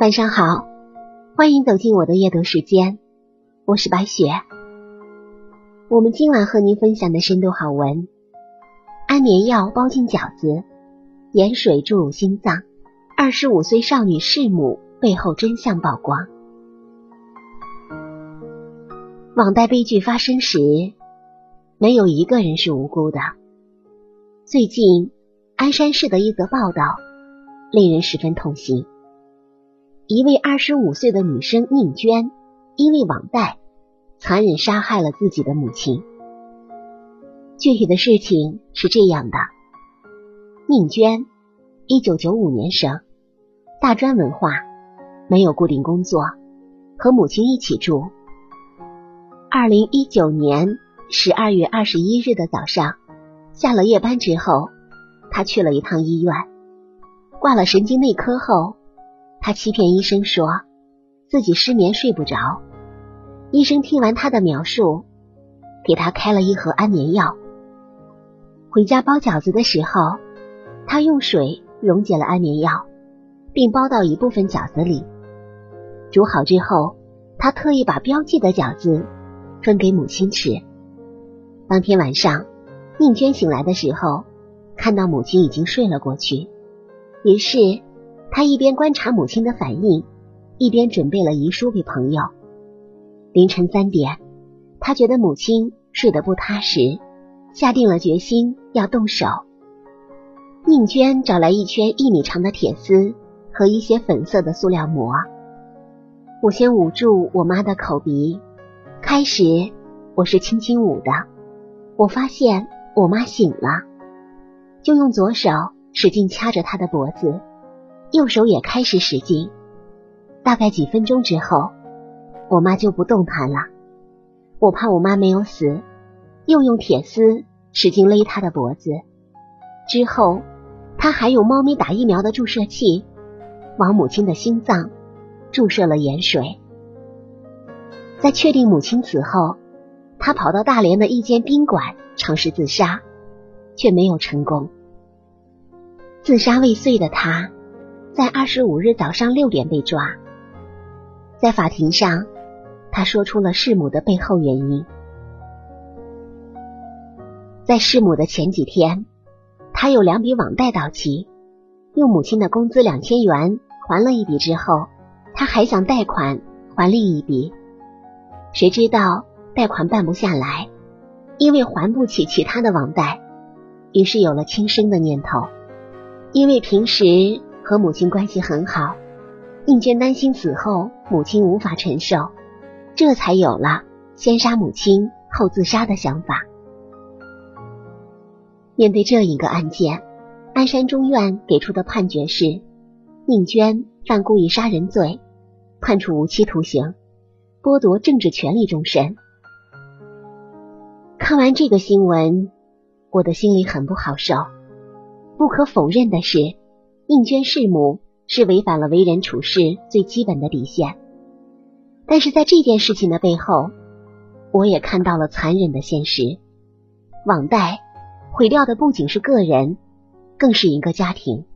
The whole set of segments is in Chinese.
晚上好，欢迎走进我的阅读时间，我是白雪。我们今晚和您分享的深度好文：安眠药包进饺子，盐水注入心脏，二十五岁少女弑母背后真相曝光。网贷悲剧发生时，没有一个人是无辜的。最近，鞍山市的一则报道令人十分痛心。一位二十五岁的女生宁娟，因为网贷，残忍杀害了自己的母亲。具体的事情是这样的：宁娟，一九九五年生，大专文化，没有固定工作，和母亲一起住。二零一九年十二月二十一日的早上，下了夜班之后，她去了一趟医院，挂了神经内科后。他欺骗医生说自己失眠睡不着，医生听完他的描述，给他开了一盒安眠药。回家包饺子的时候，他用水溶解了安眠药，并包到一部分饺子里。煮好之后，他特意把标记的饺子分给母亲吃。当天晚上，宁娟醒来的时候，看到母亲已经睡了过去，于是。他一边观察母亲的反应，一边准备了遗书给朋友。凌晨三点，他觉得母亲睡得不踏实，下定了决心要动手。宁娟找来一圈一米长的铁丝和一些粉色的塑料膜。我先捂住我妈的口鼻，开始我是轻轻捂的。我发现我妈醒了，就用左手使劲掐着她的脖子。右手也开始使劲，大概几分钟之后，我妈就不动弹了。我怕我妈没有死，又用铁丝使劲勒她的脖子。之后，他还用猫咪打疫苗的注射器往母亲的心脏注射了盐水。在确定母亲死后，他跑到大连的一间宾馆尝试自杀，却没有成功。自杀未遂的他。在二十五日早上六点被抓，在法庭上，他说出了弑母的背后原因。在弑母的前几天，他有两笔网贷到期，用母亲的工资两千元还了一笔之后，他还想贷款还另一笔，谁知道贷款办不下来，因为还不起其他的网贷，于是有了轻生的念头，因为平时。和母亲关系很好，宁娟担心死后母亲无法承受，这才有了先杀母亲后自杀的想法。面对这一个案件，鞍山中院给出的判决是：宁娟犯故意杀人罪，判处无期徒刑，剥夺政治权利终身。看完这个新闻，我的心里很不好受。不可否认的是。宁娟弑母是违反了为人处事最基本的底线，但是在这件事情的背后，我也看到了残忍的现实。网贷毁掉的不仅是个人，更是一个家庭。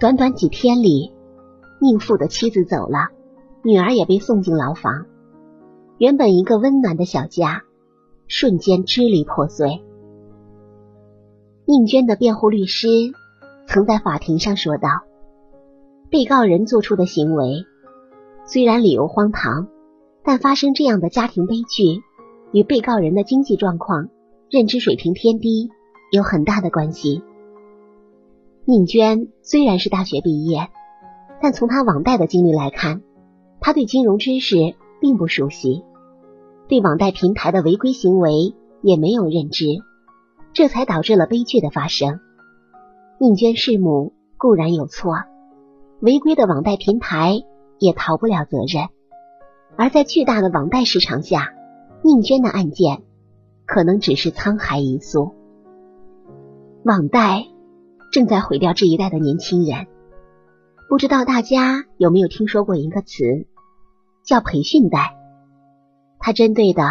短短几天里，宁父的妻子走了，女儿也被送进牢房，原本一个温暖的小家，瞬间支离破碎。宁娟的辩护律师。曾在法庭上说道：“被告人做出的行为虽然理由荒唐，但发生这样的家庭悲剧与被告人的经济状况、认知水平偏低有很大的关系。宁娟虽然是大学毕业，但从她网贷的经历来看，她对金融知识并不熟悉，对网贷平台的违规行为也没有认知，这才导致了悲剧的发生。”宁娟弑母固然有错，违规的网贷平台也逃不了责任。而在巨大的网贷市场下，宁娟的案件可能只是沧海一粟。网贷正在毁掉这一代的年轻人。不知道大家有没有听说过一个词，叫培训贷？它针对的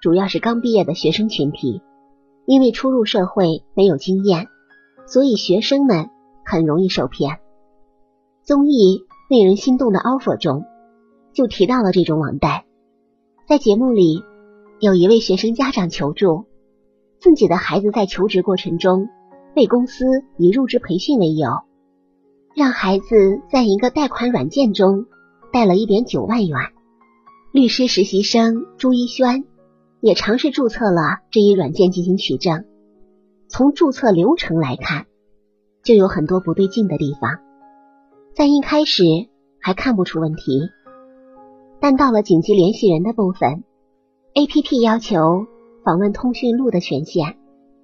主要是刚毕业的学生群体，因为初入社会没有经验。所以学生们很容易受骗。综艺令人心动的 offer 中，就提到了这种网贷。在节目里，有一位学生家长求助，自己的孩子在求职过程中被公司以入职培训为由，让孩子在一个贷款软件中贷了一点九万元。律师实习生朱一轩也尝试注册了这一软件进行取证，从注册流程来看，就有很多不对劲的地方。在一开始还看不出问题，但到了紧急联系人的部分，A P P 要求访问通讯录的权限，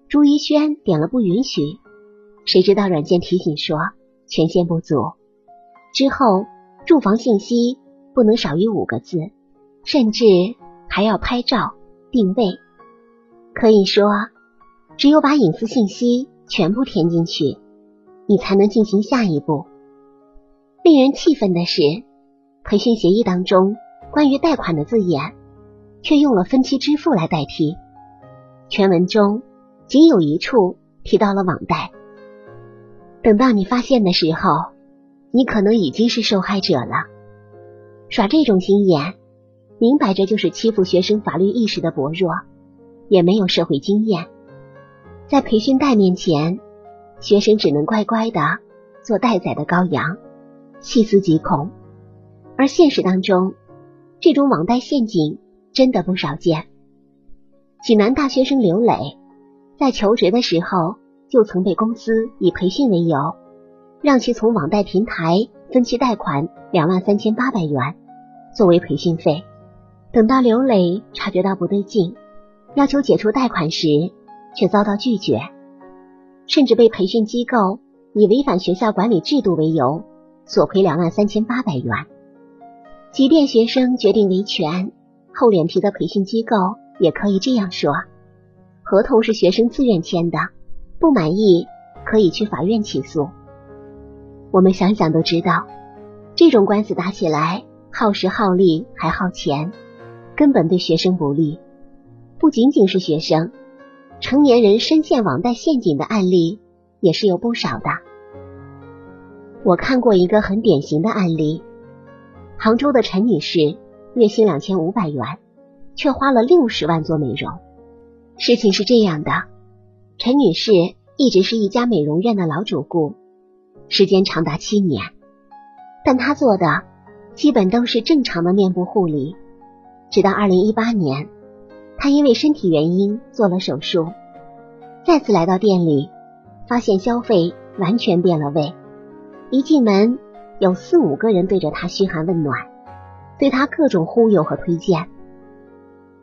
朱一轩点了不允许，谁知道软件提醒说权限不足。之后，住房信息不能少于五个字。甚至还要拍照定位，可以说，只有把隐私信息全部填进去，你才能进行下一步。令人气愤的是，培训协议当中关于贷款的字眼，却用了分期支付来代替。全文中仅有一处提到了网贷。等到你发现的时候，你可能已经是受害者了。耍这种心眼。明摆着就是欺负学生法律意识的薄弱，也没有社会经验，在培训贷面前，学生只能乖乖的做待宰的羔羊，细思极恐。而现实当中，这种网贷陷阱真的不少见。济南大学生刘磊在求职的时候，就曾被公司以培训为由，让其从网贷平台分期贷款两万三千八百元作为培训费。等到刘磊察觉到不对劲，要求解除贷款时，却遭到拒绝，甚至被培训机构以违反学校管理制度为由索赔两万三千八百元。即便学生决定维权，厚脸皮的培训机构也可以这样说：合同是学生自愿签的，不满意可以去法院起诉。我们想想都知道，这种官司打起来耗时耗力还耗钱。根本对学生不利，不仅仅是学生，成年人深陷网贷陷阱的案例也是有不少的。我看过一个很典型的案例，杭州的陈女士月薪两千五百元，却花了六十万做美容。事情是这样的，陈女士一直是一家美容院的老主顾，时间长达七年，但她做的基本都是正常的面部护理。直到二零一八年，他因为身体原因做了手术，再次来到店里，发现消费完全变了味。一进门，有四五个人对着他嘘寒问暖，对他各种忽悠和推荐。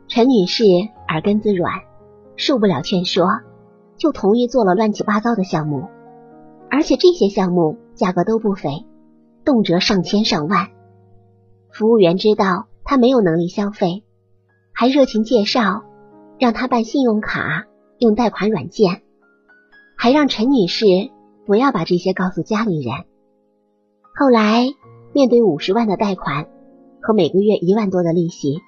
陈女士耳根子软，受不了劝说，就同意做了乱七八糟的项目，而且这些项目价格都不菲，动辄上千上万。服务员知道。他没有能力消费，还热情介绍让他办信用卡、用贷款软件，还让陈女士不要把这些告诉家里人。后来面对五十万的贷款和每个月一万多的利息，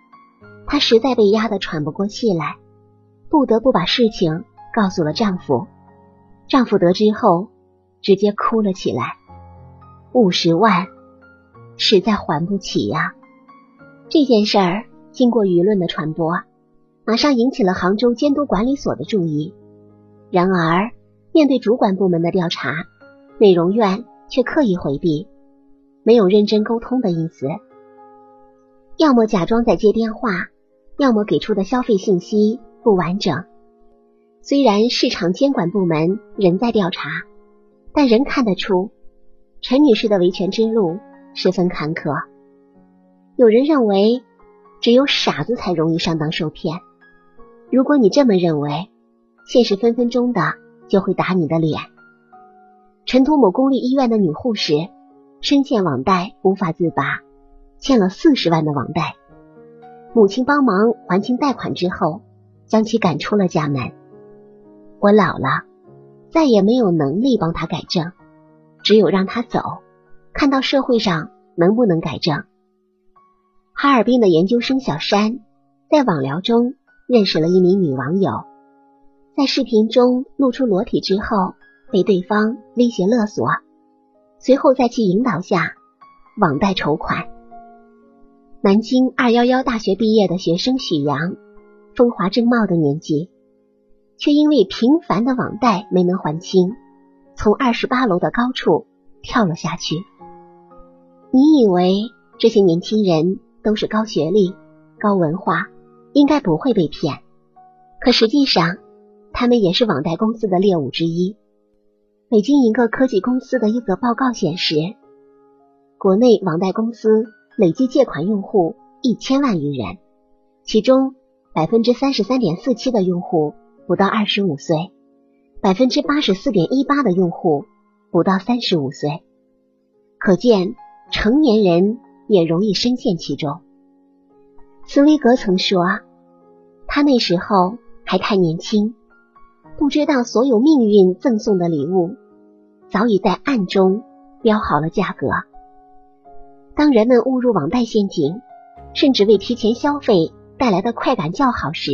她实在被压得喘不过气来，不得不把事情告诉了丈夫。丈夫得知后直接哭了起来，五十万实在还不起呀。这件事儿经过舆论的传播，马上引起了杭州监督管理所的注意。然而，面对主管部门的调查，美容院却刻意回避，没有认真沟通的意思，要么假装在接电话，要么给出的消费信息不完整。虽然市场监管部门仍在调查，但仍看得出陈女士的维权之路十分坎坷。有人认为，只有傻子才容易上当受骗。如果你这么认为，现实分分钟的就会打你的脸。成都某公立医院的女护士深陷网贷无法自拔，欠了四十万的网贷，母亲帮忙还清贷款之后，将其赶出了家门。我老了，再也没有能力帮她改正，只有让她走，看到社会上能不能改正。哈尔滨的研究生小山在网聊中认识了一名女网友，在视频中露出裸体之后，被对方威胁勒索，随后在其引导下网贷筹款。南京二幺幺大学毕业的学生许阳，风华正茂的年纪，却因为频繁的网贷没能还清，从二十八楼的高处跳了下去。你以为这些年轻人都是高学历、高文化，应该不会被骗，可实际上，他们也是网贷公司的猎物之一。北京一个科技公司的一则报告显示，国内网贷公司。累计借款用户一千万余人，其中百分之三十三点四七的用户不到二十五岁，百分之八十四点一八的用户不到三十五岁，可见成年人也容易深陷其中。茨威格曾说，他那时候还太年轻，不知道所有命运赠送的礼物早已在暗中标好了价格。当人们误入网贷陷阱，甚至为提前消费带来的快感叫好时，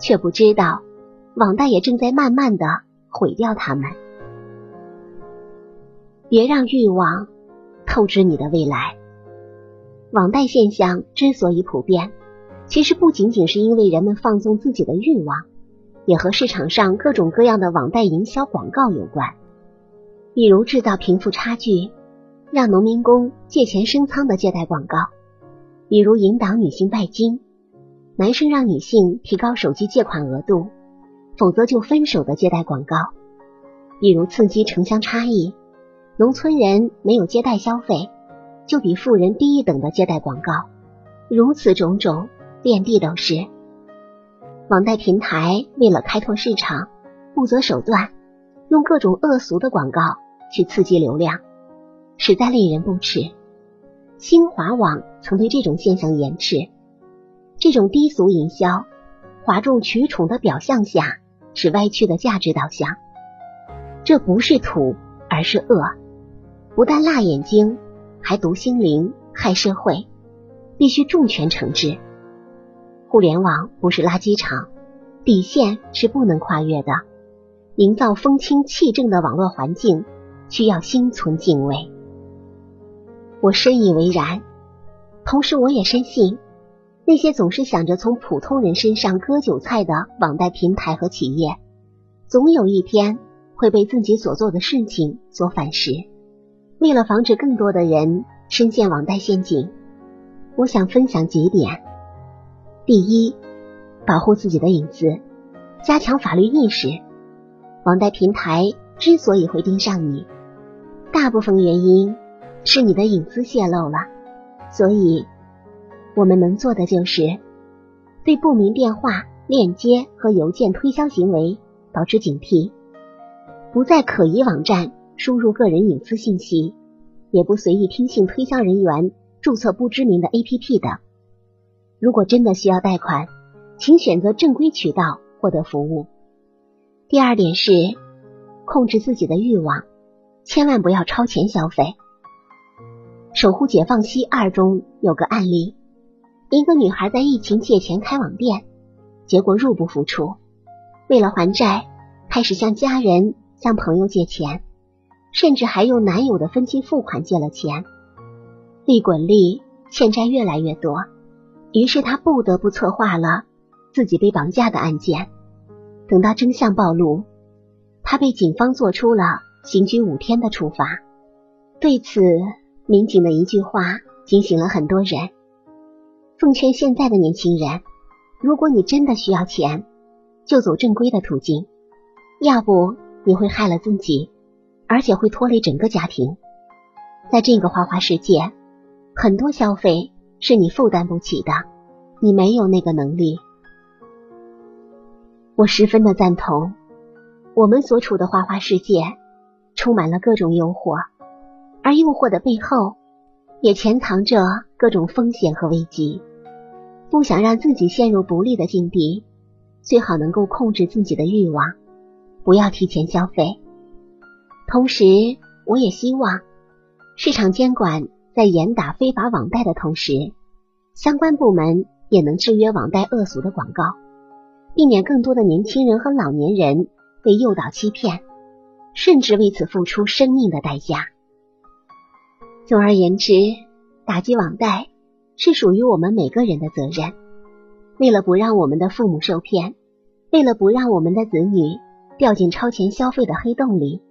却不知道网贷也正在慢慢的毁掉他们。别让欲望透支你的未来。网贷现象之所以普遍，其实不仅仅是因为人们放纵自己的欲望，也和市场上各种各样的网贷营销广告有关，比如制造贫富差距。让农民工借钱升仓的借贷广告，比如引导女性拜金，男生让女性提高手机借款额度，否则就分手的借贷广告，比如刺激城乡差异，农村人没有借贷消费，就比富人低一等的借贷广告，如此种种，遍地都是。网贷平台为了开拓市场，不择手段，用各种恶俗的广告去刺激流量。实在令人不齿。新华网曾对这种现象严斥：这种低俗营销、哗众取宠的表象下，是歪曲的价值导向。这不是土，而是恶，不但辣眼睛，还毒心灵，害社会，必须重拳惩治。互联网不是垃圾场，底线是不能跨越的。营造风清气正的网络环境，需要心存敬畏。我深以为然，同时我也深信，那些总是想着从普通人身上割韭菜的网贷平台和企业，总有一天会被自己所做的事情所反噬。为了防止更多的人深陷网贷陷阱，我想分享几点：第一，保护自己的隐私，加强法律意识。网贷平台之所以会盯上你，大部分原因。是你的隐私泄露了，所以我们能做的就是对不明电话、链接和邮件推销行为保持警惕，不在可疑网站输入个人隐私信息，也不随意听信推销人员注册不知名的 APP 等。如果真的需要贷款，请选择正规渠道获得服务。第二点是控制自己的欲望，千万不要超前消费。《守护解放西二》中有个案例，一个女孩在疫情借钱开网店，结果入不敷出。为了还债，开始向家人、向朋友借钱，甚至还用男友的分期付款借了钱。利滚利，欠债越来越多，于是她不得不策划了自己被绑架的案件。等到真相暴露，她被警方做出了刑拘五天的处罚。对此，民警的一句话惊醒了很多人。奉劝现在的年轻人，如果你真的需要钱，就走正规的途径，要不你会害了自己，而且会拖累整个家庭。在这个花花世界，很多消费是你负担不起的，你没有那个能力。我十分的赞同，我们所处的花花世界充满了各种诱惑。而诱惑的背后，也潜藏着各种风险和危机。不想让自己陷入不利的境地，最好能够控制自己的欲望，不要提前消费。同时，我也希望市场监管在严打非法网贷的同时，相关部门也能制约网贷恶俗的广告，避免更多的年轻人和老年人被诱导欺骗，甚至为此付出生命的代价。总而言之，打击网贷是属于我们每个人的责任。为了不让我们的父母受骗，为了不让我们的子女掉进超前消费的黑洞里，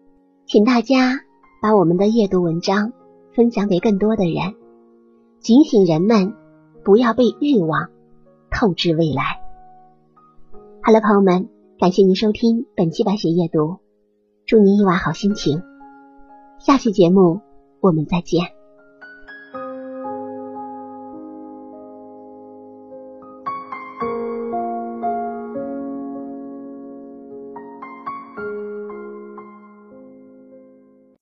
请大家把我们的阅读文章分享给更多的人，警醒人们不要被欲望透支未来。好了，朋友们，感谢您收听本期白雪夜读，祝您一晚好心情。下期节目。我们再见。